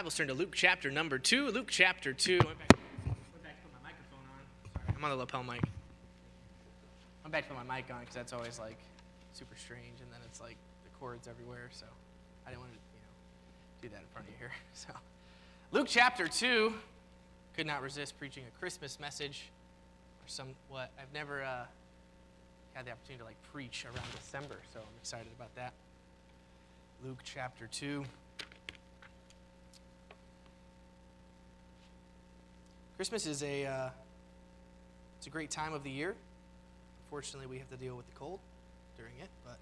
Bibles, turn to Luke chapter number 2. Luke chapter 2. Went back, went back to put my microphone on. Sorry, I'm on the lapel mic. I'm back to put my mic on because that's always like super strange, and then it's like the cords everywhere, so I didn't want to, you know, do that in front of you here. So, Luke chapter 2. Could not resist preaching a Christmas message or somewhat. I've never uh, had the opportunity to like preach around December, so I'm excited about that. Luke chapter 2. Christmas is a uh, it's a great time of the year. Unfortunately, we have to deal with the cold during it, but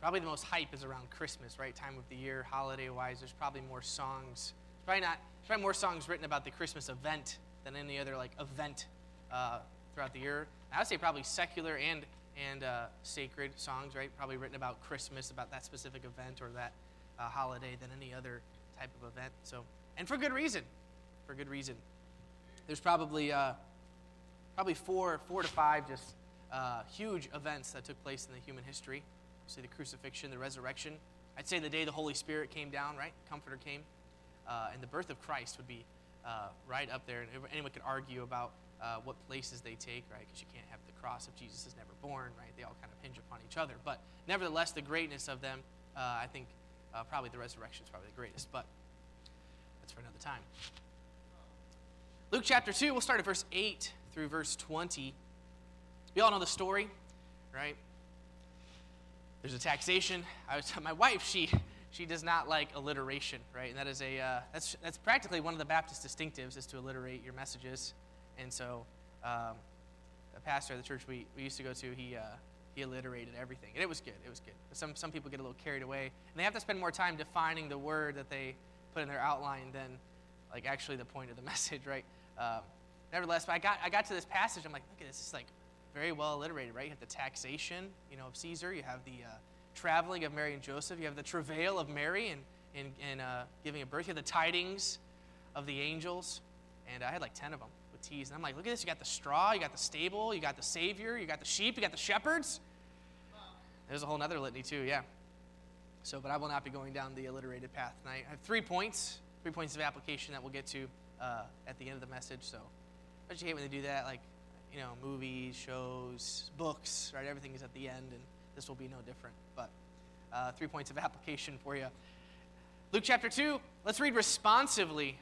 probably the most hype is around Christmas, right? Time of the year, holiday-wise. There's probably more songs. There's probably not. There's probably more songs written about the Christmas event than any other like event uh, throughout the year. I would say probably secular and and uh, sacred songs, right? Probably written about Christmas, about that specific event or that uh, holiday than any other type of event. So, and for good reason, for good reason. There's probably uh, probably four, four to five just uh, huge events that took place in the human history. See the crucifixion, the resurrection. I'd say the day the Holy Spirit came down, right? Comforter came, uh, and the birth of Christ would be uh, right up there. And anyone could argue about uh, what places they take, right? Because you can't have the cross if Jesus is never born, right? They all kind of hinge upon each other. But nevertheless, the greatness of them, uh, I think, uh, probably the resurrection is probably the greatest, but that's for another time. Luke chapter 2, we'll start at verse 8 through verse 20. We all know the story, right? There's a taxation. I was my wife, she she does not like alliteration, right? And that is a uh, that's that's practically one of the Baptist distinctives is to alliterate your messages. And so, um, the pastor of the church we, we used to go to, he uh, he alliterated everything. And it was good. It was good. Some, some people get a little carried away. And they have to spend more time defining the word that they put in their outline than like actually the point of the message, right? Um, nevertheless, I got, I got to this passage. I'm like, look at this. It's like very well alliterated, right? You have the taxation, you know, of Caesar. You have the uh, traveling of Mary and Joseph. You have the travail of Mary and, and, and uh, giving a birth. You have the tidings of the angels. And I had like 10 of them. And I'm like, look at this. You got the straw, you got the stable, you got the Savior, you got the sheep, you got the shepherds. There's a whole other litany, too, yeah. So, but I will not be going down the alliterated path tonight. I have three points, three points of application that we'll get to uh, at the end of the message. So, I just hate when they do that? Like, you know, movies, shows, books, right? Everything is at the end, and this will be no different. But uh, three points of application for you. Luke chapter 2, let's read responsively.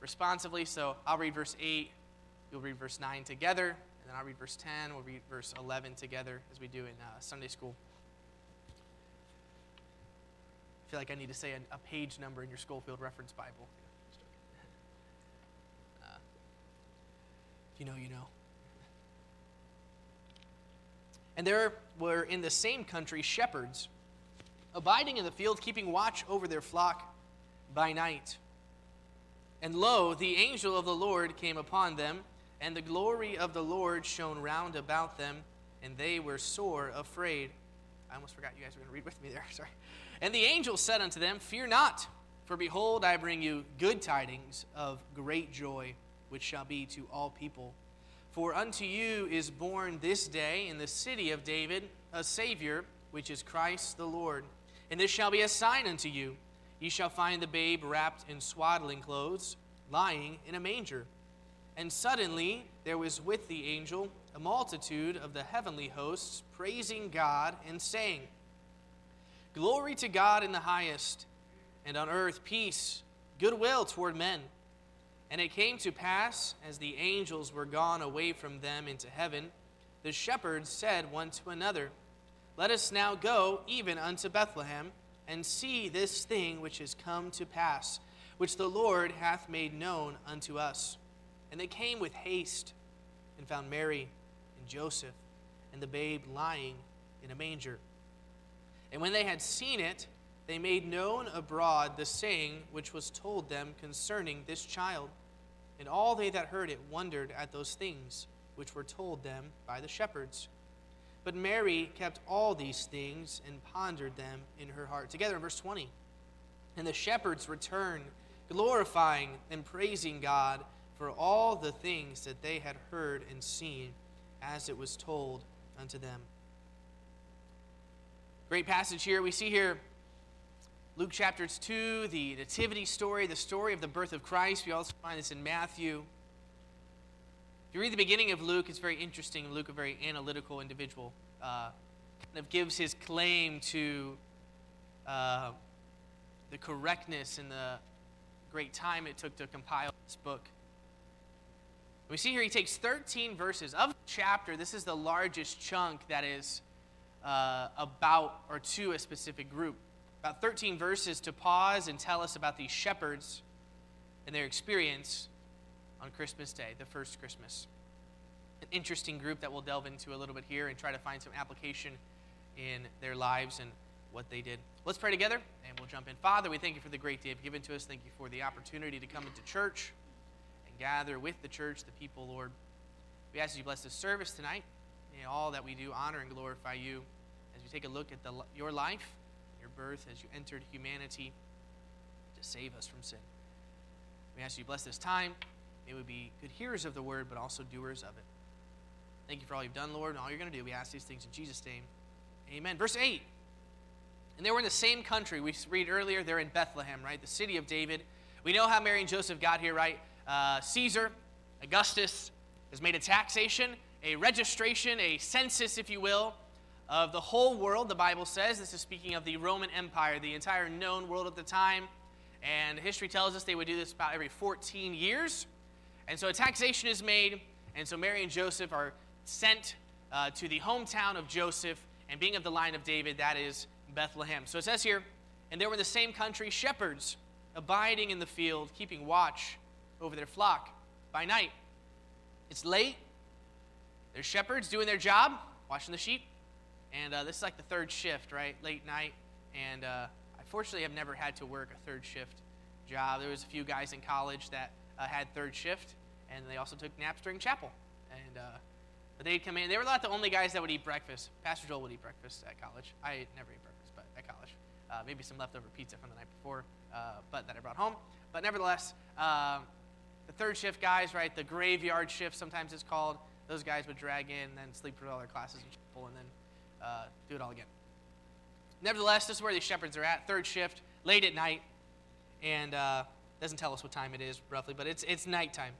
Responsively, so I'll read verse 8 You'll read verse 9 together, and then I'll read verse 10. We'll read verse 11 together as we do in uh, Sunday school. I feel like I need to say a, a page number in your Scofield Reference Bible. Uh, if you know, you know. And there were in the same country shepherds, abiding in the field, keeping watch over their flock by night. And lo, the angel of the Lord came upon them and the glory of the Lord shone round about them, and they were sore afraid. I almost forgot you guys were going to read with me there. Sorry. And the angel said unto them, Fear not, for behold, I bring you good tidings of great joy, which shall be to all people. For unto you is born this day in the city of David a Savior, which is Christ the Lord. And this shall be a sign unto you. Ye shall find the babe wrapped in swaddling clothes, lying in a manger. And suddenly there was with the angel a multitude of the heavenly hosts praising God and saying, Glory to God in the highest, and on earth peace, goodwill toward men. And it came to pass, as the angels were gone away from them into heaven, the shepherds said one to another, Let us now go even unto Bethlehem, and see this thing which is come to pass, which the Lord hath made known unto us. And they came with haste and found Mary and Joseph and the babe lying in a manger. And when they had seen it, they made known abroad the saying which was told them concerning this child. And all they that heard it wondered at those things which were told them by the shepherds. But Mary kept all these things and pondered them in her heart. Together in verse 20. And the shepherds returned, glorifying and praising God for all the things that they had heard and seen as it was told unto them. Great passage here. We see here Luke chapters 2, the nativity story, the story of the birth of Christ. We also find this in Matthew. If you read the beginning of Luke, it's very interesting. Luke, a very analytical individual, uh, kind of gives his claim to uh, the correctness and the great time it took to compile this book. We see here he takes 13 verses of the chapter. This is the largest chunk that is uh, about or to a specific group. About 13 verses to pause and tell us about these shepherds and their experience on Christmas Day, the first Christmas. An interesting group that we'll delve into a little bit here and try to find some application in their lives and what they did. Let's pray together and we'll jump in. Father, we thank you for the great day you've given to us. Thank you for the opportunity to come into church gather with the church, the people, Lord. We ask you bless this service tonight. May all that we do honor and glorify you as we take a look at the, your life, your birth, as you entered humanity to save us from sin. We ask you bless this time. May we be good hearers of the word, but also doers of it. Thank you for all you've done, Lord, and all you're going to do. We ask these things in Jesus' name. Amen. Verse 8. And they were in the same country. We read earlier, they're in Bethlehem, right? The city of David. We know how Mary and Joseph got here, right? Uh, Caesar, Augustus, has made a taxation, a registration, a census, if you will, of the whole world, the Bible says. This is speaking of the Roman Empire, the entire known world at the time. And history tells us they would do this about every 14 years. And so a taxation is made, and so Mary and Joseph are sent uh, to the hometown of Joseph, and being of the line of David, that is Bethlehem. So it says here, and they were in the same country, shepherds, abiding in the field, keeping watch over their flock by night. It's late. There's shepherds doing their job, watching the sheep. And uh, this is like the third shift, right? Late night. And uh, I fortunately have never had to work a third shift job. There was a few guys in college that uh, had third shift, and they also took naps during chapel. And uh, but they'd come in. They were not the only guys that would eat breakfast. Pastor Joel would eat breakfast at college. I never eat breakfast, but at college, uh, maybe some leftover pizza from the night before, uh, but that I brought home. But nevertheless, the third shift guys, right? The graveyard shift, sometimes it's called. Those guys would drag in, and then sleep through all their classes in chapel, and then uh, do it all again. Nevertheless, this is where these shepherds are at. Third shift, late at night, and uh, doesn't tell us what time it is roughly, but it's it's nighttime.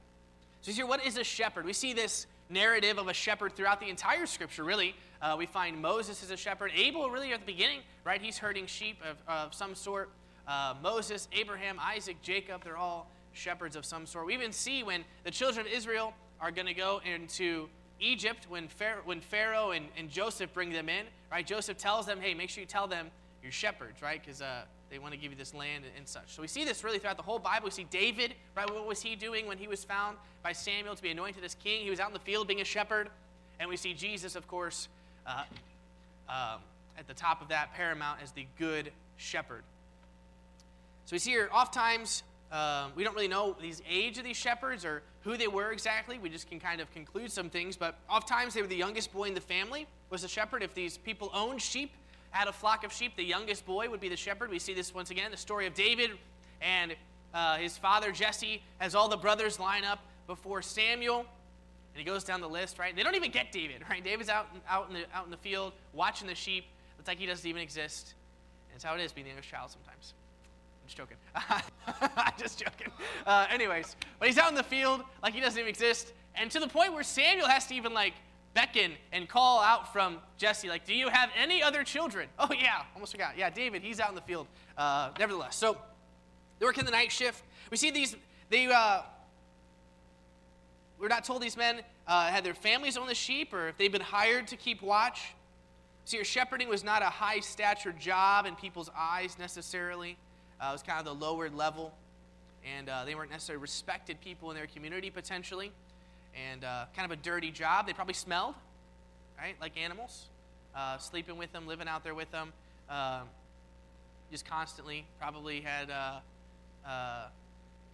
So here, what is a shepherd? We see this narrative of a shepherd throughout the entire scripture, really. Uh, we find Moses as a shepherd. Abel, really, at the beginning, right? He's herding sheep of, of some sort. Uh, Moses, Abraham, Isaac, Jacob, they're all shepherds of some sort. We even see when the children of Israel are going to go into Egypt, when Pharaoh, when Pharaoh and, and Joseph bring them in, right? Joseph tells them, hey, make sure you tell them you're shepherds, right? Because uh, they want to give you this land and, such. So we see this really throughout the whole Bible. We see David, right? What was he doing when he was found by Samuel to be anointed as king? He was out in the field being a shepherd. And we see Jesus, of course, uh, um, at the top of that paramount as the good shepherd. So we see here, oftentimes, um, we don't really know these age of these shepherds or who they were exactly. We just can kind of conclude some things. But oftentimes, they were the youngest boy in the family was a shepherd. If these people owned sheep, had a flock of sheep. The youngest boy would be the shepherd. We see this once again, the story of David and uh, his father Jesse has all the brothers line up before Samuel, and he goes down the list. Right? They don't even get David. Right? David's out out in the out in the field watching the sheep. Looks like he doesn't even exist. And it's how it is being the youngest child sometimes. Just joking. I'm just joking. Uh, anyways, but he's out in the field like he doesn't even exist, and to the point where Samuel has to even like beckon and call out from Jesse, like, Do you have any other children? Oh, yeah, almost forgot. Yeah, David, he's out in the field. Uh, nevertheless, so they work in the night shift. We see these, they, uh, we're not told these men uh, had their families own the sheep or if they've been hired to keep watch. See, shepherding was not a high stature job in people's eyes necessarily. Uh, it was kind of the lower level, and uh, they weren't necessarily respected people in their community potentially and uh, kind of a dirty job. They probably smelled, right, like animals, uh, sleeping with them, living out there with them, uh, just constantly. Probably had, uh, uh,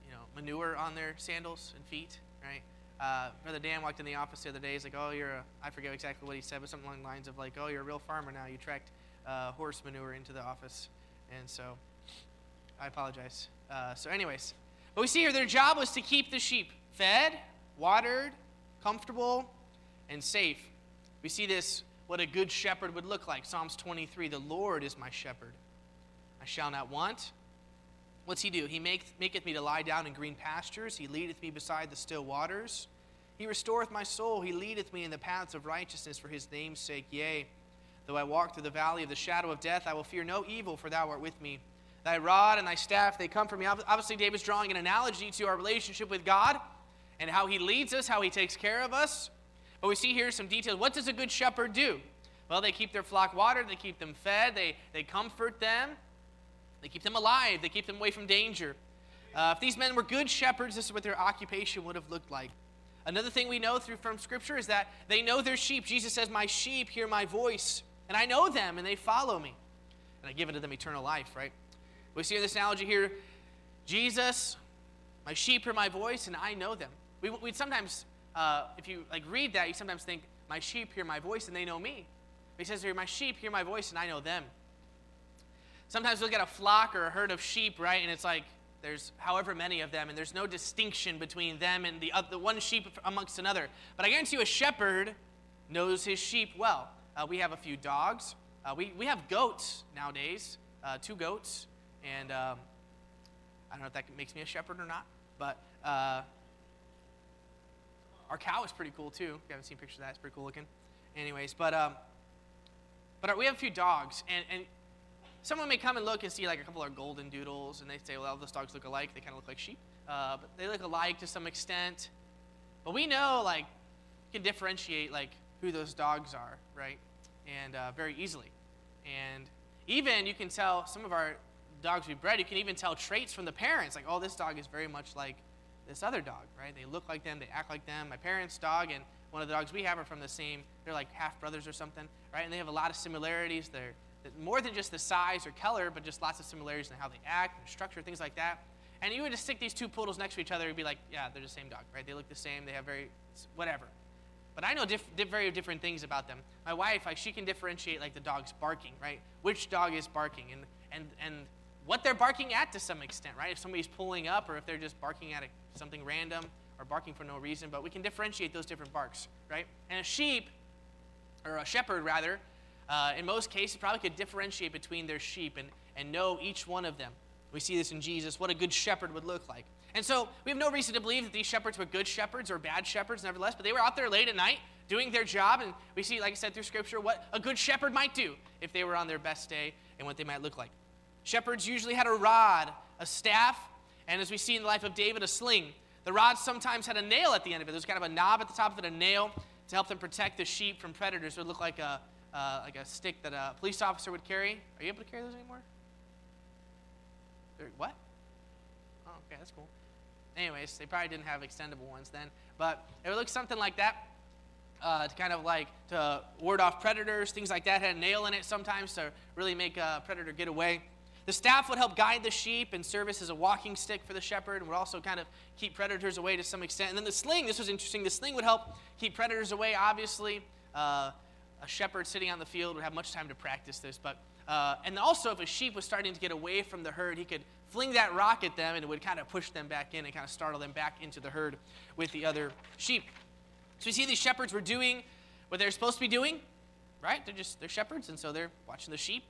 you know, manure on their sandals and feet, right? Uh, Brother Dan walked in the office the other day. He's like, "Oh, you're a," I forget exactly what he said, but something along the lines of like, "Oh, you're a real farmer now. You tracked horse manure into the office," and so I apologize. Uh, so, anyways, but we see here their job was to keep the sheep fed, watered, comfortable, and safe. We see this, what a good shepherd would look like. Psalms 23 The Lord is my shepherd. I shall not want. What's he do? He make, maketh me to lie down in green pastures. He leadeth me beside the still waters. He restoreth my soul. He leadeth me in the paths of righteousness for his name's sake. Yea, though I walk through the valley of the shadow of death, I will fear no evil, for thou art with me. Thy rod and thy staff, they come from me. Obviously, David's drawing an analogy to our relationship with God and how he leads us, how he takes care of us. But we see here some details. What does a good shepherd do? Well, they keep their flock watered, they keep them fed, they, they comfort them, they keep them alive, they keep them away from danger. Uh, if these men were good shepherds, this is what their occupation would have looked like. Another thing we know through from Scripture is that they know their sheep. Jesus says, My sheep hear my voice, and I know them, and they follow me. And I give unto them eternal life, right? We see in this analogy here, Jesus, my sheep hear my voice, and I know them. We, would sometimes, uh, if you like read that, you sometimes think, my sheep hear my voice, and they know me. He says here, my sheep hear my voice, and I know them. Sometimes we look at a flock or a herd of sheep, right, and it's like there's however many of them, and there's no distinction between them and the, the one sheep amongst another. But I guarantee you, a shepherd knows his sheep well. Uh, we have a few dogs. Uh, we, we have goats nowadays, uh, two goats. And um, I don't know if that makes me a shepherd or not, but uh, our cow is pretty cool too. If you haven't seen pictures of that, it's pretty cool looking. Anyways, but um, but we have a few dogs, and, and someone may come and look and see like a couple of golden doodles, and they say, well, those dogs look alike. They kind of look like sheep, uh, but they look alike to some extent. But we know like you can differentiate like who those dogs are, right? And uh, very easily. And even you can tell some of our dogs we bred, you can even tell traits from the parents. Like, oh, this dog is very much like this other dog, right? They look like them, they act like them. My parents' dog and one of the dogs we have are from the same, they're like half brothers or something, right? And they have a lot of similarities. They're more than just the size or color, but just lots of similarities in how they act and structure, things like that. And you would just stick these two poodles next to each other and be like, yeah, they're the same dog, right? They look the same, they have very, whatever. But I know diff, diff, very different things about them. My wife, like, she can differentiate like the dog's barking, right? Which dog is barking, and and and what they're barking at to some extent, right? If somebody's pulling up or if they're just barking at something random or barking for no reason, but we can differentiate those different barks, right? And a sheep, or a shepherd rather, uh, in most cases probably could differentiate between their sheep and, and know each one of them. We see this in Jesus, what a good shepherd would look like. And so we have no reason to believe that these shepherds were good shepherds or bad shepherds, nevertheless, but they were out there late at night doing their job. And we see, like I said through Scripture, what a good shepherd might do if they were on their best day and what they might look like. Shepherds usually had a rod, a staff, and as we see in the life of David, a sling. The rod sometimes had a nail at the end of it. There's kind of a knob at the top of it, a nail to help them protect the sheep from predators. It would look like a, uh, like a stick that a police officer would carry. Are you able to carry those anymore? They're, what? Oh, okay, that's cool. Anyways, they probably didn't have extendable ones then, but it would look something like that. Uh, to kind of like to ward off predators, things like that. Had a nail in it sometimes to really make a predator get away. The staff would help guide the sheep and service as a walking stick for the shepherd and would also kind of keep predators away to some extent. And then the sling, this was interesting, the sling would help keep predators away, obviously. Uh, a shepherd sitting on the field would have much time to practice this. But, uh, and also, if a sheep was starting to get away from the herd, he could fling that rock at them and it would kind of push them back in and kind of startle them back into the herd with the other sheep. So we see these shepherds were doing what they're supposed to be doing, right? They're just, they're shepherds, and so they're watching the sheep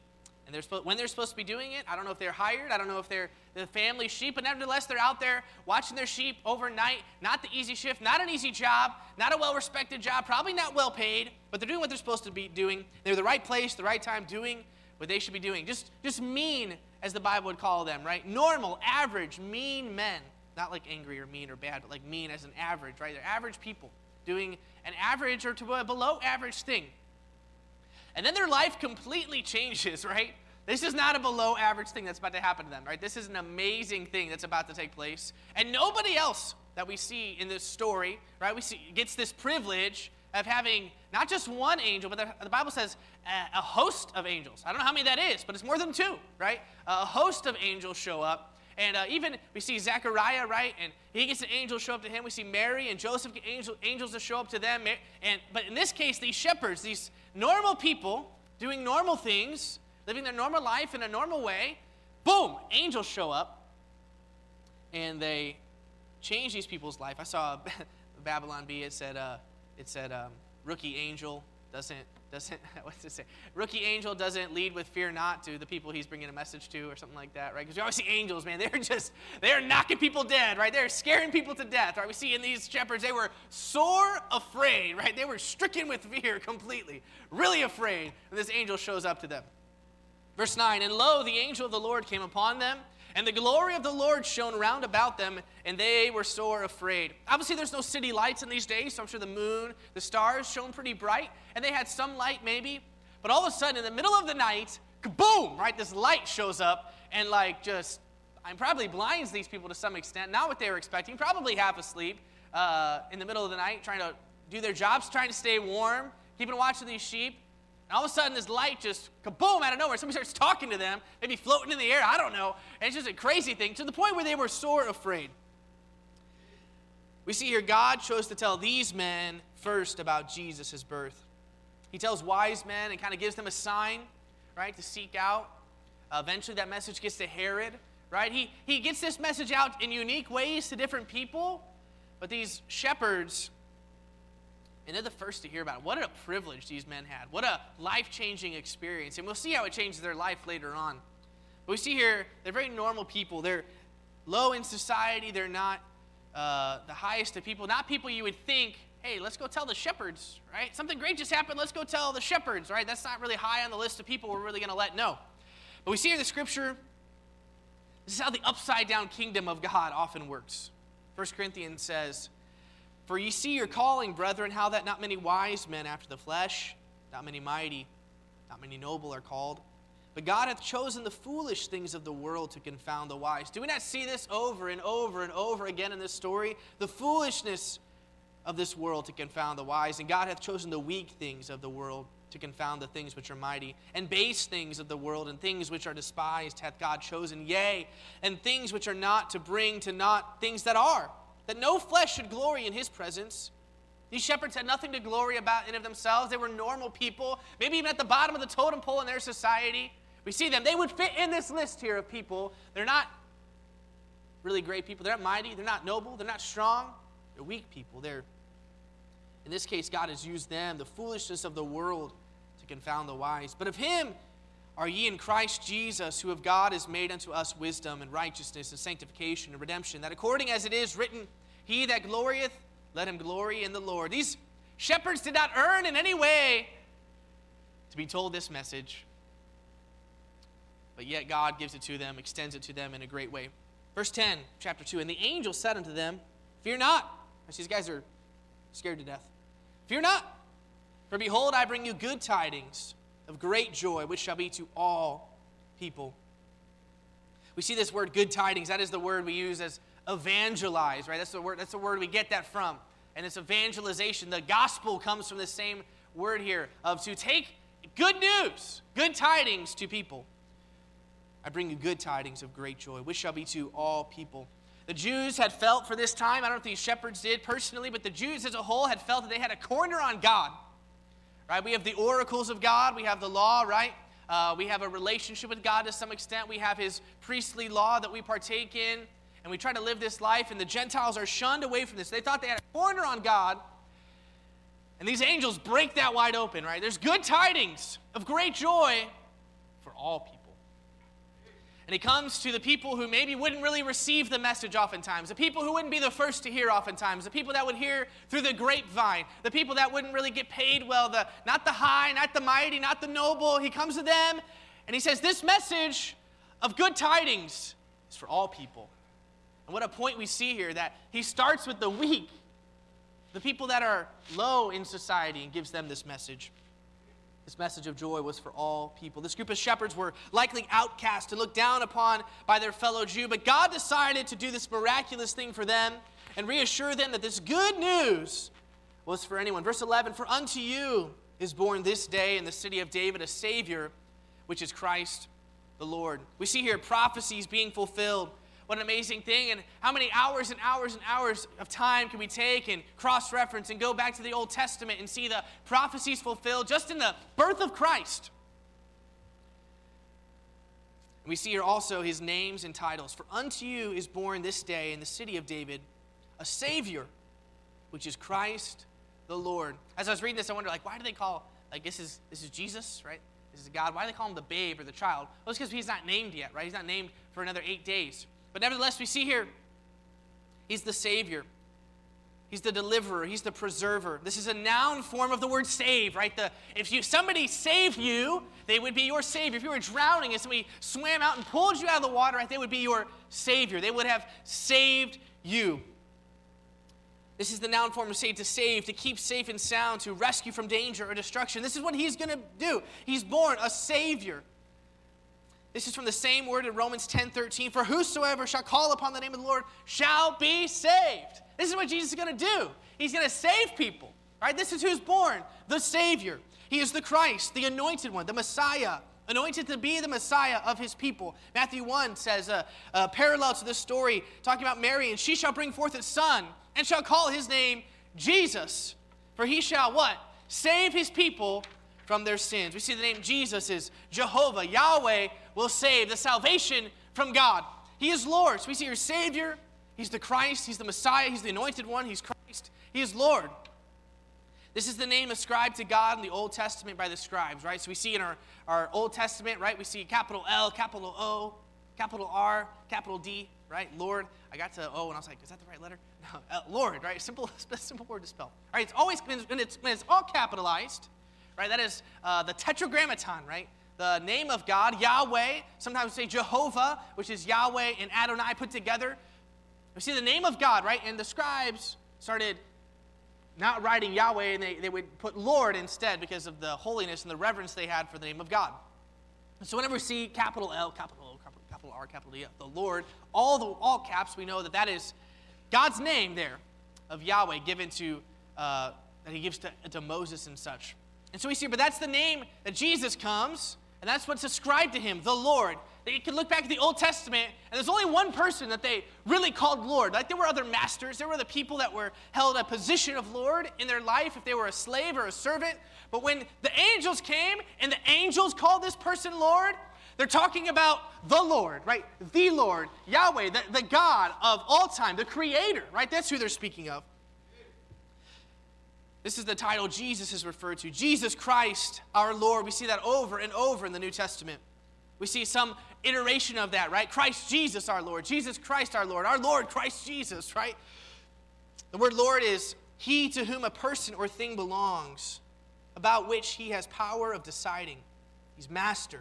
and they're supposed, when they're supposed to be doing it, I don't know if they're hired, I don't know if they're the family sheep, but nevertheless, they're out there watching their sheep overnight. Not the easy shift, not an easy job, not a well respected job, probably not well paid, but they're doing what they're supposed to be doing. They're the right place, the right time, doing what they should be doing. Just, just mean, as the Bible would call them, right? Normal, average, mean men. Not like angry or mean or bad, but like mean as an average, right? They're average people doing an average or to a below average thing. And then their life completely changes, right? This is not a below average thing that's about to happen to them, right? This is an amazing thing that's about to take place. And nobody else that we see in this story, right, we see gets this privilege of having not just one angel, but the, the Bible says a, a, host of angels. I don't know how many that is, but it's more than two, right? A host of angels show up. And uh, even we see Zechariah, right? And he gets an angel show up to him. We see Mary and Joseph get angel, angels to show up to them. And, but in this case, these shepherds, these normal people doing normal things, living their normal life in a normal way, boom, angels show up and they change these people's life. I saw Babylon Bee, it said, uh, it said um, rookie angel, doesn't doesn't what's it say? Rookie angel doesn't lead with fear not to the people he's bringing a message to, or something like that, right? Because you always see angels, man. They're just they're knocking people dead, right? They're scaring people to death, right? We see in these shepherds they were sore afraid, right? They were stricken with fear completely, really afraid when this angel shows up to them. Verse 9, and lo, the angel of the Lord came upon them, and the glory of the Lord shone round about them, and they were sore afraid. Obviously, there's no city lights in these days, so I'm sure the moon, the stars shone pretty bright, and they had some light maybe. But all of a sudden, in the middle of the night, kaboom, right? This light shows up and, like, just, I'm probably blinds these people to some extent. Not what they were expecting, probably half asleep uh, in the middle of the night, trying to do their jobs, trying to stay warm, keeping watch of these sheep. And all of a sudden, this light just kaboom out of nowhere. Somebody starts talking to them, maybe floating in the air, I don't know. And it's just a crazy thing to the point where they were sore afraid. We see here God chose to tell these men first about Jesus' birth. He tells wise men and kind of gives them a sign, right, to seek out. Uh, eventually, that message gets to Herod, right? He, he gets this message out in unique ways to different people, but these shepherds and they're the first to hear about it. What a privilege these men had. What a life changing experience. And we'll see how it changes their life later on. But we see here, they're very normal people. They're low in society. They're not uh, the highest of people. Not people you would think, hey, let's go tell the shepherds, right? Something great just happened. Let's go tell the shepherds, right? That's not really high on the list of people we're really going to let know. But we see here in the scripture, this is how the upside down kingdom of God often works. 1 Corinthians says, for ye see your calling, brethren, how that not many wise men after the flesh, not many mighty, not many noble are called. But God hath chosen the foolish things of the world to confound the wise. Do we not see this over and over and over again in this story? The foolishness of this world to confound the wise. And God hath chosen the weak things of the world to confound the things which are mighty. And base things of the world and things which are despised hath God chosen, yea, and things which are not to bring to naught things that are that no flesh should glory in his presence. These shepherds had nothing to glory about in of themselves. They were normal people, maybe even at the bottom of the totem pole in their society. We see them. They would fit in this list here of people. They're not really great people. They're not mighty. They're not noble. They're not strong. They're weak people. They're, in this case, God has used them, the foolishness of the world, to confound the wise. But of him, are ye in Christ Jesus, who of God is made unto us wisdom and righteousness and sanctification and redemption, that according as it is written, He that glorieth, let him glory in the Lord. These shepherds did not earn in any way to be told this message, but yet God gives it to them, extends it to them in a great way. Verse 10, chapter 2 And the angel said unto them, Fear not. These guys are scared to death. Fear not, for behold, I bring you good tidings of great joy, which shall be to all people. We see this word good tidings. That is the word we use as evangelize, right? That's the word, that's the word we get that from. And it's evangelization. The gospel comes from the same word here of to take good news, good tidings to people. I bring you good tidings of great joy, which shall be to all people. The Jews had felt for this time, I don't know if these shepherds did personally, but the Jews as a whole had felt that they had a corner on God right? We have the oracles of God, we have the law, right? Uh, we have a relationship with God to some extent. We have His priestly law that we partake in, and we try to live this life. And the Gentiles are shunned away from this. They thought they had a corner on God, and these angels break that wide open, right? There's good tidings of great joy for all people. And he comes to the people who maybe wouldn't really receive the message oftentimes, the people who wouldn't be the first to hear oftentimes, the people that would hear through the grapevine, the people that wouldn't really get paid well, the, not the high, not the mighty, not the noble. He comes to them and he says, This message of good tidings is for all people. And what a point we see here that he starts with the weak, the people that are low in society, and gives them this message. This message of joy was for all people. This group of shepherds were likely outcast and looked down upon by their fellow Jew, but God decided to do this miraculous thing for them and reassure them that this good news was for anyone. Verse 11 For unto you is born this day in the city of David a Savior, which is Christ the Lord. We see here prophecies being fulfilled what an amazing thing. And how many hours and hours and hours of time can we take and cross reference and go back to the Old Testament and see the prophecies fulfilled just in the birth of Christ? we see here also his names and titles. For unto you is born this day in the city of David a Savior, which is Christ the Lord. As I was reading this, I wonder, like, why do they call Like this is this is Jesus, right? This is God. Why do they call him the babe or the child? Well, it's because he's not named yet, right? He's not named for another eight days. But nevertheless, we see here he's the Savior. He's the deliverer. He's the preserver. This is a noun form of the word save, right? The, if you, somebody saved you, they would be your savior. If you were drowning and somebody swam out and pulled you out of the water, right, they would be your savior. They would have saved you. This is the noun form of save, to save, to keep safe and sound, to rescue from danger or destruction. This is what he's going to do. He's born a savior. This is from the same word in Romans 10 13. For whosoever shall call upon the name of the Lord shall be saved. This is what Jesus is going to do. He's going to save people. Right? This is who's born, the Savior. He is the Christ, the anointed one, the Messiah, anointed to be the Messiah of his people. Matthew 1 says, uh, uh, parallel to this story, talking about Mary, and she shall bring forth a son, and shall call his name Jesus. For he shall what? Save his people from their sins. We see the name Jesus is Jehovah. Yahweh will save the salvation from God. He is Lord. So we see your Savior, He's the Christ, He's the Messiah, He's the anointed one, He's Christ, He is Lord. This is the name ascribed to God in the Old Testament by the scribes, right? So we see in our, our Old Testament, right, we see capital L, capital O, capital R, capital D, right? Lord. I got to O and I was like, is that the right letter? No, Lord, right? Simple, simple word to spell. All right, it's always, when it's, when it's all capitalized, right? That is uh, the tetragrammaton, right? The name of God, Yahweh. Sometimes we say Jehovah, which is Yahweh and Adonai put together. We see the name of God, right? And the scribes started not writing Yahweh and they, they would put Lord instead because of the holiness and the reverence they had for the name of God. so whenever we see capital L, capital O, capital, capital R, capital D, the Lord, all the all caps, we know that that is God's name there of Yahweh given to uh, that He gives to, to Moses and such. And so we see, but that's the name that Jesus comes, and that's what's ascribed to Him, the Lord you can look back at the Old Testament, and there's only one person that they really called Lord. Like there were other masters, there were the people that were held a position of Lord in their life if they were a slave or a servant. But when the angels came and the angels called this person Lord, they're talking about the Lord, right? The Lord, Yahweh, the, the God of all time, the Creator, right? That's who they're speaking of. This is the title Jesus is referred to Jesus Christ, our Lord. We see that over and over in the New Testament. We see some iteration of that, right? Christ Jesus our Lord, Jesus Christ our Lord, our Lord Christ Jesus, right? The word Lord is he to whom a person or thing belongs, about which he has power of deciding. He's master,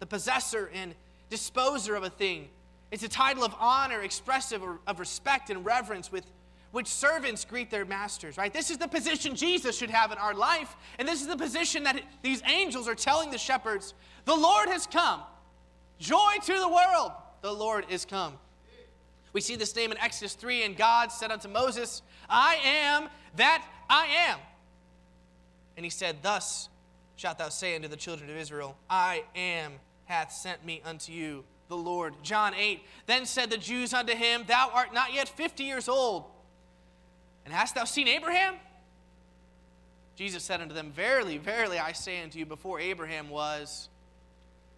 the possessor and disposer of a thing. It's a title of honor expressive of respect and reverence with which servants greet their masters, right? This is the position Jesus should have in our life, and this is the position that these angels are telling the shepherds the Lord has come. Joy to the world, the Lord is come. We see this name in Exodus 3 and God said unto Moses, I am that I am. And he said, Thus shalt thou say unto the children of Israel, I am hath sent me unto you, the Lord. John 8 Then said the Jews unto him, Thou art not yet fifty years old, and hast thou seen Abraham? Jesus said unto them, Verily, verily, I say unto you, before Abraham was,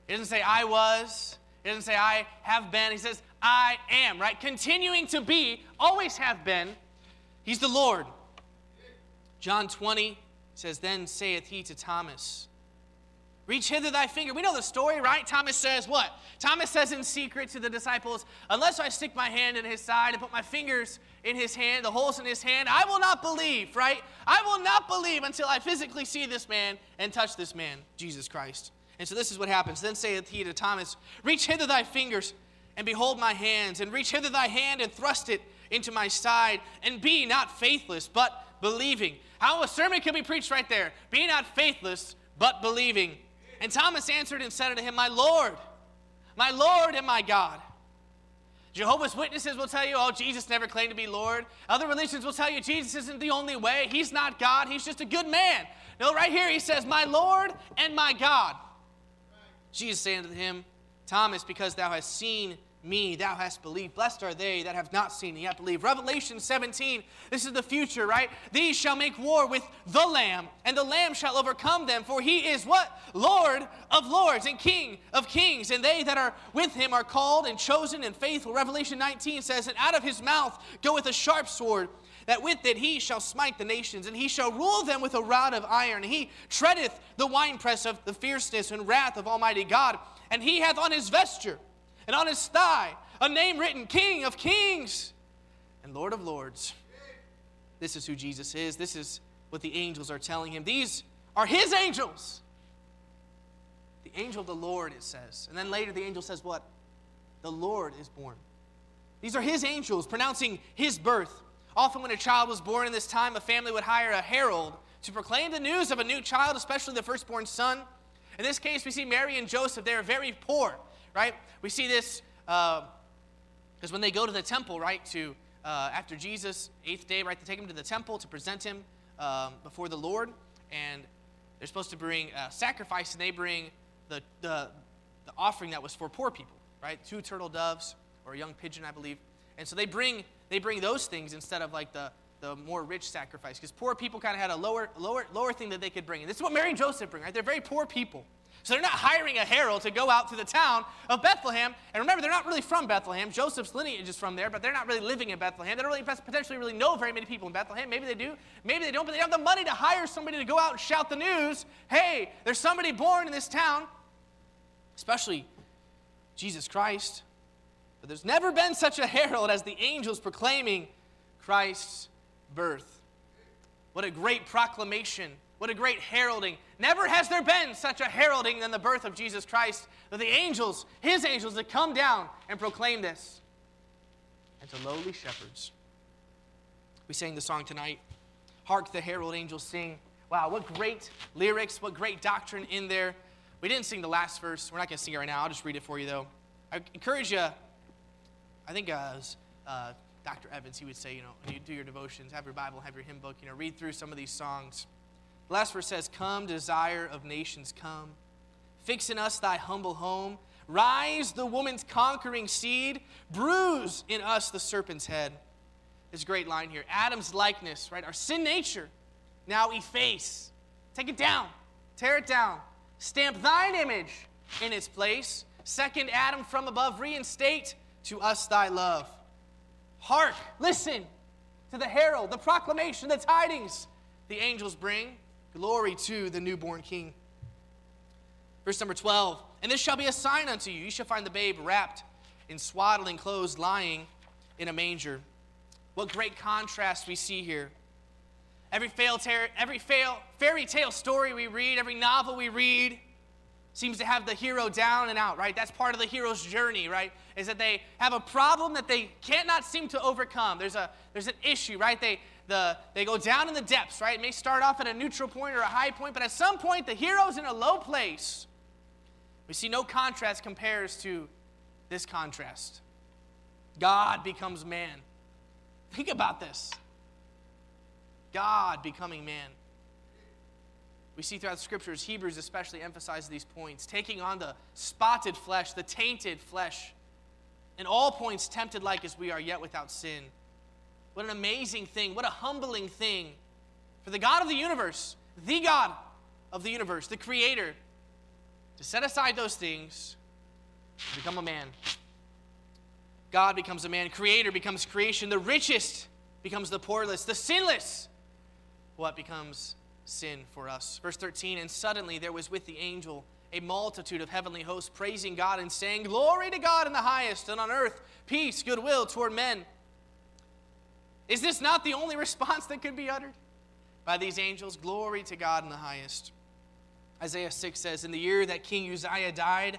he doesn't say, I was. He doesn't say, I have been. He says, I am, right? Continuing to be, always have been. He's the Lord. John 20 says, Then saith he to Thomas, Reach hither thy finger. We know the story, right? Thomas says what? Thomas says in secret to the disciples, Unless I stick my hand in his side and put my fingers in his hand, the holes in his hand, I will not believe, right? I will not believe until I physically see this man and touch this man, Jesus Christ. And so this is what happens. Then saith he to Thomas, Reach hither thy fingers, and behold my hands, and reach hither thy hand, and thrust it into my side, and be not faithless, but believing. How a sermon can be preached right there. Be not faithless, but believing. And Thomas answered and said unto him, My Lord, my Lord and my God. Jehovah's Witnesses will tell you, oh, Jesus never claimed to be Lord. Other religions will tell you Jesus isn't the only way. He's not God. He's just a good man. No, right here he says, My Lord and my God. Jesus saying to him, Thomas, because thou hast seen me, thou hast believed. Blessed are they that have not seen and yet believe. Revelation 17, this is the future, right? These shall make war with the Lamb, and the Lamb shall overcome them, for he is what? Lord of lords and King of kings. And they that are with him are called and chosen and faithful. Revelation 19 says, And out of his mouth goeth a sharp sword that with it he shall smite the nations, and he shall rule them with a rod of iron. He treadeth the winepress of the fierceness and wrath of Almighty God, and he hath on his vesture and on his thigh a name written King of Kings and Lord of Lords. This is who Jesus is. This is what the angels are telling him. These are his angels. The angel of the Lord, it says. And then later the angel says, What? The Lord is born. These are his angels pronouncing his birth. Often, when a child was born in this time, a family would hire a herald to proclaim the news of a new child, especially the firstborn son. In this case, we see Mary and Joseph. They are very poor, right? We see this because uh, when they go to the temple, right, to uh, after Jesus, eighth day, right, to take him to the temple to present him um, before the Lord, and they're supposed to bring a sacrifice, and they bring the, the, the offering that was for poor people, right? Two turtle doves or a young pigeon, I believe. And so they bring they bring those things instead of like the the more rich sacrifice because poor people kind of had a lower lower lower thing that they could bring. And this is what Mary and Joseph bring, right? They're very poor people. So they're not hiring a herald to go out to the town of Bethlehem. And remember, they're not really from Bethlehem. Joseph's lineage is from there, but they're not really living in Bethlehem. They don't really potentially really know very many people in Bethlehem. Maybe they do, maybe they don't, but they don't have the money to hire somebody to go out and shout the news. Hey, there's somebody born in this town, especially Jesus Christ. But there's never been such a herald as the angels proclaiming Christ's birth. What a great proclamation. What a great heralding. Never has there been such a heralding than the birth of Jesus Christ. That the angels, his angels, had come down and proclaim this. And to lowly shepherds. We sang the song tonight. Hark the herald angels sing. Wow, what great lyrics, what great doctrine in there. We didn't sing the last verse. We're not going to sing it right now. I'll just read it for you, though. I encourage you I think uh, uh, Dr. Evans, he would say, you know, when you do your devotions, have your Bible, have your hymn book, you know, read through some of these songs. The last verse says, Come, desire of nations, come. Fix in us thy humble home. Rise, the woman's conquering seed. Bruise in us the serpent's head. This great line here Adam's likeness, right? Our sin nature, now efface. Take it down, tear it down. Stamp thine image in its place. Second Adam from above, reinstate to us thy love. Hark, listen to the herald, the proclamation, the tidings the angels bring. Glory to the newborn King. Verse number 12 And this shall be a sign unto you. You shall find the babe wrapped in swaddling clothes, lying in a manger. What great contrast we see here. Every, fail, every fairy tale story we read, every novel we read, seems to have the hero down and out, right? That's part of the hero's journey, right? Is that they have a problem that they cannot seem to overcome. There's a there's an issue, right? They the they go down in the depths, right? It may start off at a neutral point or a high point, but at some point the hero's in a low place. We see no contrast compares to this contrast. God becomes man. Think about this. God becoming man. We see throughout the scriptures, Hebrews especially emphasize these points, taking on the spotted flesh, the tainted flesh, in all points tempted like as we are, yet without sin. What an amazing thing, what a humbling thing for the God of the universe, the God of the universe, the Creator, to set aside those things, to become a man. God becomes a man, Creator becomes creation, the richest becomes the poorless, the sinless, what becomes sin for us. Verse 13, and suddenly there was with the angel a multitude of heavenly hosts praising God and saying, Glory to God in the highest, and on earth peace, goodwill toward men. Is this not the only response that could be uttered by these angels? Glory to God in the highest. Isaiah 6 says, In the year that King Uzziah died,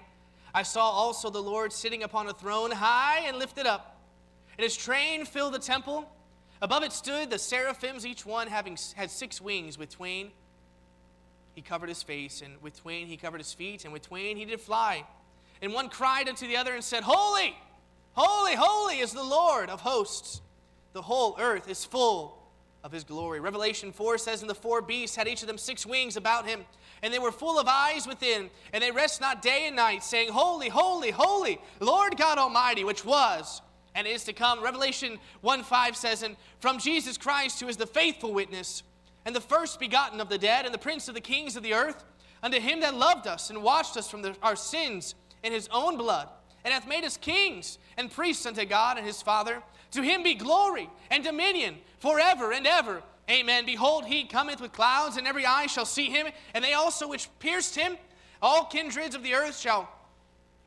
I saw also the Lord sitting upon a throne high and lifted up, and his train filled the temple. Above it stood the seraphims, each one having had six wings. With twain he covered his face, and with twain he covered his feet, and with twain he did fly. And one cried unto the other and said, Holy, holy, holy is the Lord of hosts. The whole earth is full of his glory. Revelation 4 says, And the four beasts had each of them six wings about him, and they were full of eyes within, and they rest not day and night, saying, Holy, holy, holy, Lord God Almighty, which was and is to come. Revelation 1 5 says, And from Jesus Christ, who is the faithful witness, and the first begotten of the dead, and the prince of the kings of the earth, unto him that loved us and washed us from the, our sins in his own blood, and hath made us kings and priests unto God and his Father. To him be glory and dominion forever and ever. Amen. Behold, he cometh with clouds, and every eye shall see him, and they also which pierced him, all kindreds of the earth shall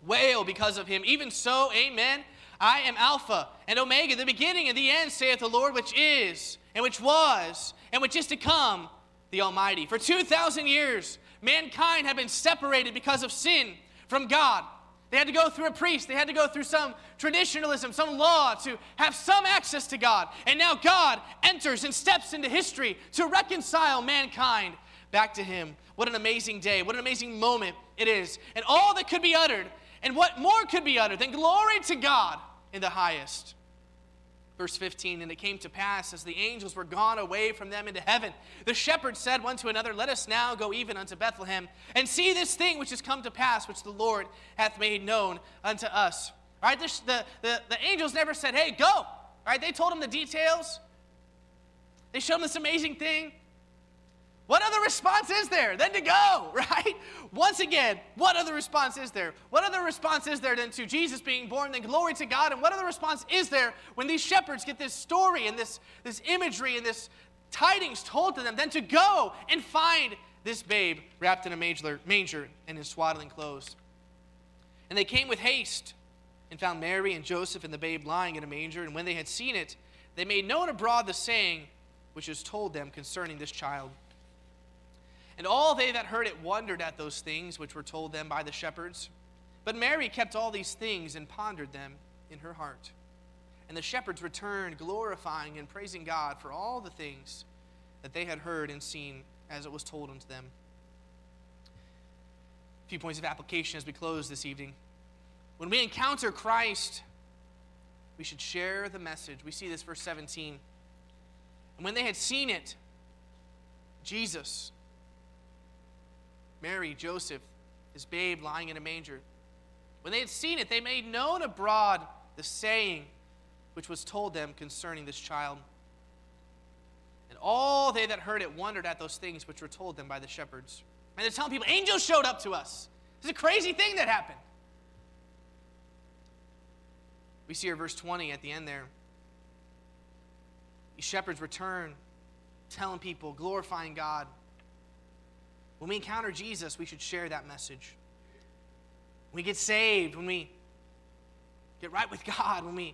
wail because of him. Even so, amen. I am Alpha and Omega, the beginning and the end, saith the Lord, which is, and which was, and which is to come, the Almighty. For 2,000 years, mankind had been separated because of sin from God. They had to go through a priest. They had to go through some traditionalism, some law to have some access to God. And now God enters and steps into history to reconcile mankind back to Him. What an amazing day. What an amazing moment it is. And all that could be uttered, and what more could be uttered than glory to God in the highest. Verse 15, and it came to pass as the angels were gone away from them into heaven, the shepherds said one to another, Let us now go even unto Bethlehem, and see this thing which has come to pass, which the Lord hath made known unto us. All right, the, the, the, the angels never said, Hey, go. All right, they told him the details. They showed him this amazing thing. What other response is there than to go, right? Once again, what other response is there? What other response is there than to Jesus being born, then glory to God? And what other response is there when these shepherds get this story and this, this imagery and this tidings told to them than to go and find this babe wrapped in a manger, manger and in swaddling clothes? And they came with haste and found Mary and Joseph and the babe lying in a manger. And when they had seen it, they made known abroad the saying which was told them concerning this child. And all they that heard it wondered at those things which were told them by the shepherds. But Mary kept all these things and pondered them in her heart. And the shepherds returned, glorifying and praising God for all the things that they had heard and seen as it was told unto them. A few points of application as we close this evening. When we encounter Christ, we should share the message. We see this verse 17. And when they had seen it, Jesus, Mary, Joseph, his babe lying in a manger. When they had seen it, they made known abroad the saying which was told them concerning this child. And all they that heard it wondered at those things which were told them by the shepherds. And they're telling people, angels showed up to us. It's a crazy thing that happened. We see here verse 20 at the end there. These shepherds return, telling people, glorifying God. When we encounter Jesus, we should share that message. When we get saved, when we get right with God, when we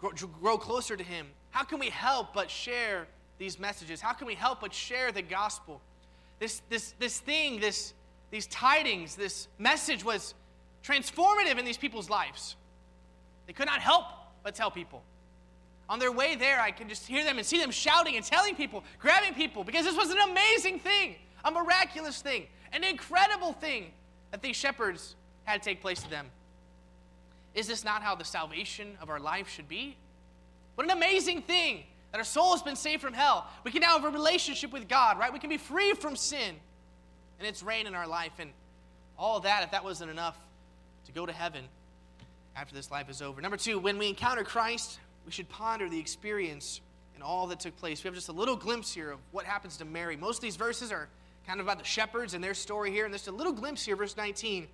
grow, grow closer to Him, how can we help but share these messages? How can we help but share the gospel? This, this, this thing, this, these tidings, this message was transformative in these people's lives. They could not help but tell people. On their way there, I can just hear them and see them shouting and telling people, grabbing people, because this was an amazing thing a miraculous thing, an incredible thing that these shepherds had take place to them. Is this not how the salvation of our life should be? What an amazing thing that our soul has been saved from hell. We can now have a relationship with God, right? We can be free from sin and its reign in our life. And all that, if that wasn't enough, to go to heaven after this life is over. Number two, when we encounter Christ, we should ponder the experience and all that took place. We have just a little glimpse here of what happens to Mary. Most of these verses are kind of about the shepherds and their story here. And just a little glimpse here, verse 19.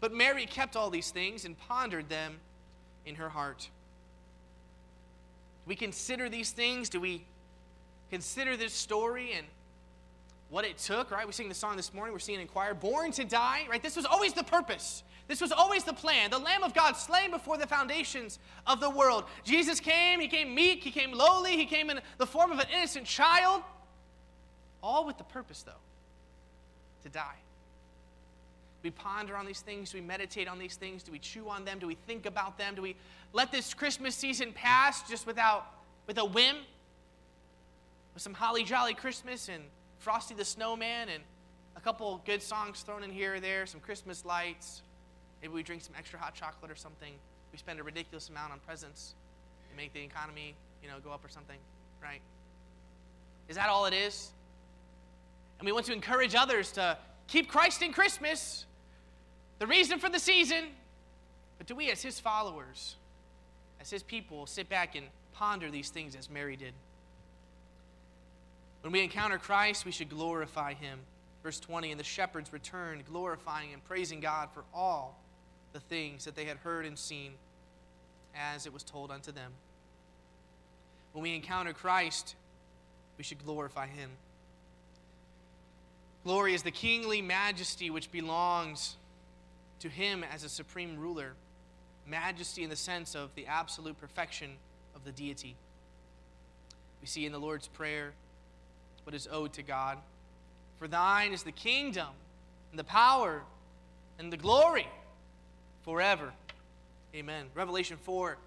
But Mary kept all these things and pondered them in her heart. We consider these things? Do we consider this story and what it took, right? We sing the song this morning, we're seeing in choir, born to die, right? This was always the purpose. This was always the plan. The Lamb of God slain before the foundations of the world. Jesus came, he came meek, he came lowly, he came in the form of an innocent child. All with the purpose, though, to die? we ponder on these things? Do we meditate on these things? Do we chew on them? Do we think about them? Do we let this Christmas season pass just without with a whim? With some holly jolly Christmas and Frosty the Snowman and a couple good songs thrown in here or there, some Christmas lights. Maybe we drink some extra hot chocolate or something. We spend a ridiculous amount on presents and make the economy, you know, go up or something, right? Is that all it is? And we want to encourage others to keep Christ in Christmas, the reason for the season. But do we, as his followers, as his people, sit back and ponder these things as Mary did? When we encounter Christ, we should glorify him. Verse 20 And the shepherds returned, glorifying and praising God for all the things that they had heard and seen as it was told unto them. When we encounter Christ, we should glorify him. Glory is the kingly majesty which belongs to him as a supreme ruler. Majesty in the sense of the absolute perfection of the deity. We see in the Lord's Prayer what is owed to God. For thine is the kingdom, and the power, and the glory forever. Amen. Revelation 4,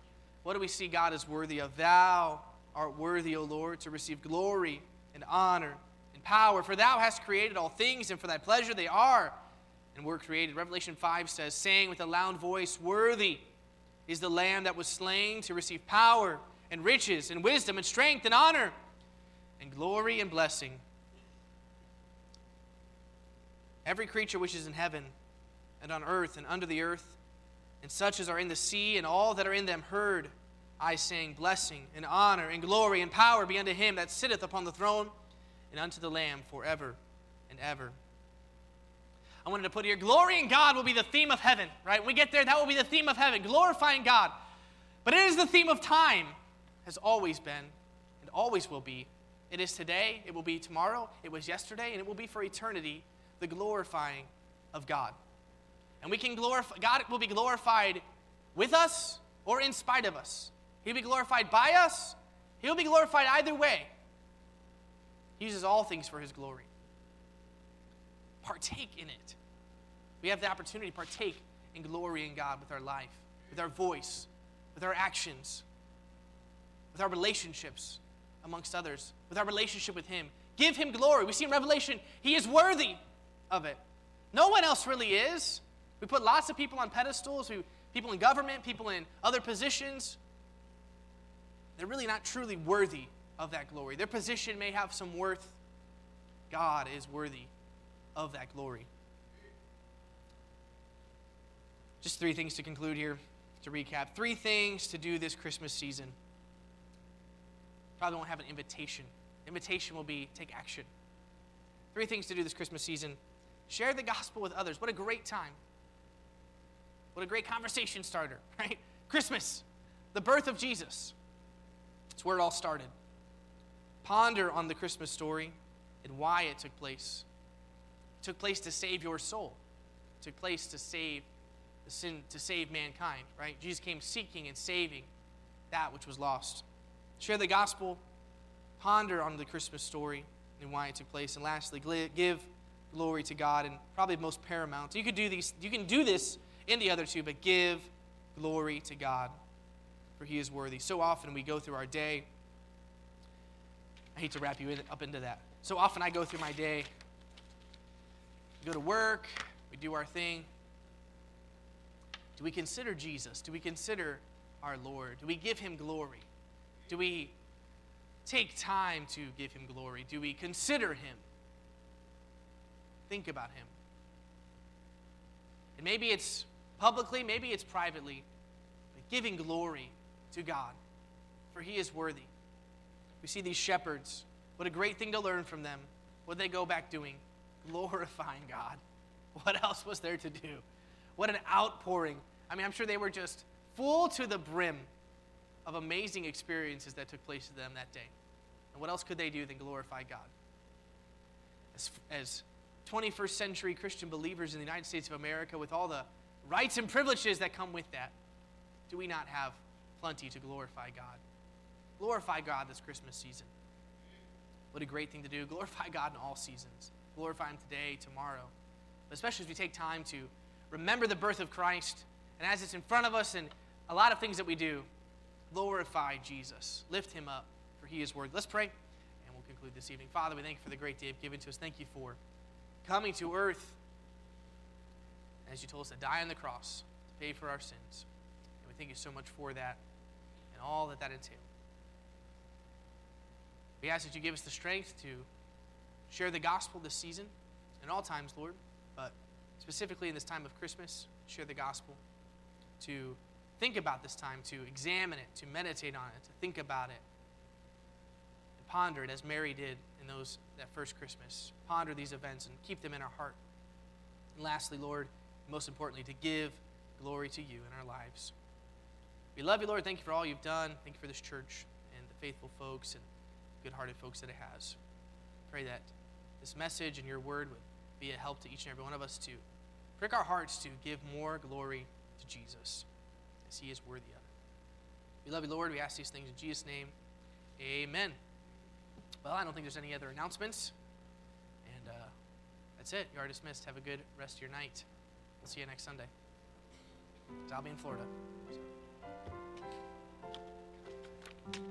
what do we see God is worthy of? Thou art worthy, O Lord, to receive glory and honor power, for thou hast created all things, and for thy pleasure they are and were created. Revelation 5 says, saying with a loud voice, Worthy is the Lamb that was slain to receive power and riches and wisdom and strength and honor and glory and blessing. Every creature which is in heaven and on earth and under the earth, and such as are in the sea and all that are in them, heard I saying, Blessing and honor and glory and power be unto him that sitteth upon the throne and unto the Lamb forever and ever. I wanted to put here glory in God will be the theme of heaven, right? When we get there, that will be the theme of heaven, glorifying God. But it is the theme of time, has always been, and always will be. It is today, it will be tomorrow, it was yesterday, and it will be for eternity, the glorifying of God. And we can glorify, God will be glorified with us or in spite of us. He'll be glorified by us, He'll be glorified either way. He uses all things for His glory partake in it. We have the opportunity to partake in glory in God with our life, with our voice, with our actions, with our relationships amongst others, with our relationship with Him. Give Him glory. We see in Revelation, He is worthy of it. No one else really is. We put lots of people on pedestals, we, people in government, people in other positions. They're really not truly worthy of that glory. Their position may have some worth. God is worthy of that glory. Just three things to conclude here to recap. Three things to do this Christmas season. Probably won't have an invitation. Invitation will be take action. Three things to do this Christmas season. Share the gospel with others. What a great time. What a great conversation starter, right? Christmas, the birth of Jesus. It's where it all started. Ponder on the Christmas story and why it took place took place to save your soul, it took place to save the sin, to save mankind, right? Jesus came seeking and saving that which was lost. Share the gospel, ponder on the Christmas story and why it took place, and lastly, give glory to God, and probably most paramount. You could do these, you can do this in the other two, but give glory to God, for He is worthy. So often we go through our day. I hate to wrap you up into that. So often I go through my day we go to work, we do our thing. Do we consider Jesus? Do we consider our Lord? Do we give him glory? Do we take time to give him glory? Do we consider him? Think about him. And maybe it's publicly, maybe it's privately, but giving glory to God, for he is worthy. We see these shepherds. What a great thing to learn from them. What they go back doing? glorifying God. What else was there to do? What an outpouring. I mean, I'm sure they were just full to the brim of amazing experiences that took place to them that day. And what else could they do than glorify God? As, as 21st century Christian believers in the United States of America, with all the rights and privileges that come with that, do we not have plenty to glorify God? Glorify God this Christmas season. What a great thing to do. Glorify God in all seasons glorify Him today, tomorrow. But especially as we take time to remember the birth of Christ, and as it's in front of us and a lot of things that we do, glorify Jesus. Lift Him up, for He is worthy. Let's pray, and we'll conclude this evening. Father, we thank you for the great day you've given to us. Thank you for coming to earth, as you told us to die on the cross to pay for our sins. And we thank you so much for that and all that that entailed. We ask that you give us the strength to share the gospel this season and all times, Lord, but specifically in this time of Christmas, share the gospel, to think about this time, to examine it, to meditate on it, to think about it, and ponder it as Mary did in those that first Christmas. Ponder these events and keep them in our heart. And lastly, Lord, most importantly, to give glory to you in our lives. We love you, Lord. Thank you for all you've done. Thank you for this church and the faithful folks and good hearted folks that it has. Pray that this message and your word would be a help to each and every one of us to prick our hearts to give more glory to Jesus as he is worthy of it. We love you, Lord. We ask these things in Jesus' name. Amen. Well, I don't think there's any other announcements. And uh, that's it. You are dismissed. Have a good rest of your night. We'll see you next Sunday. I'll be in Florida. So.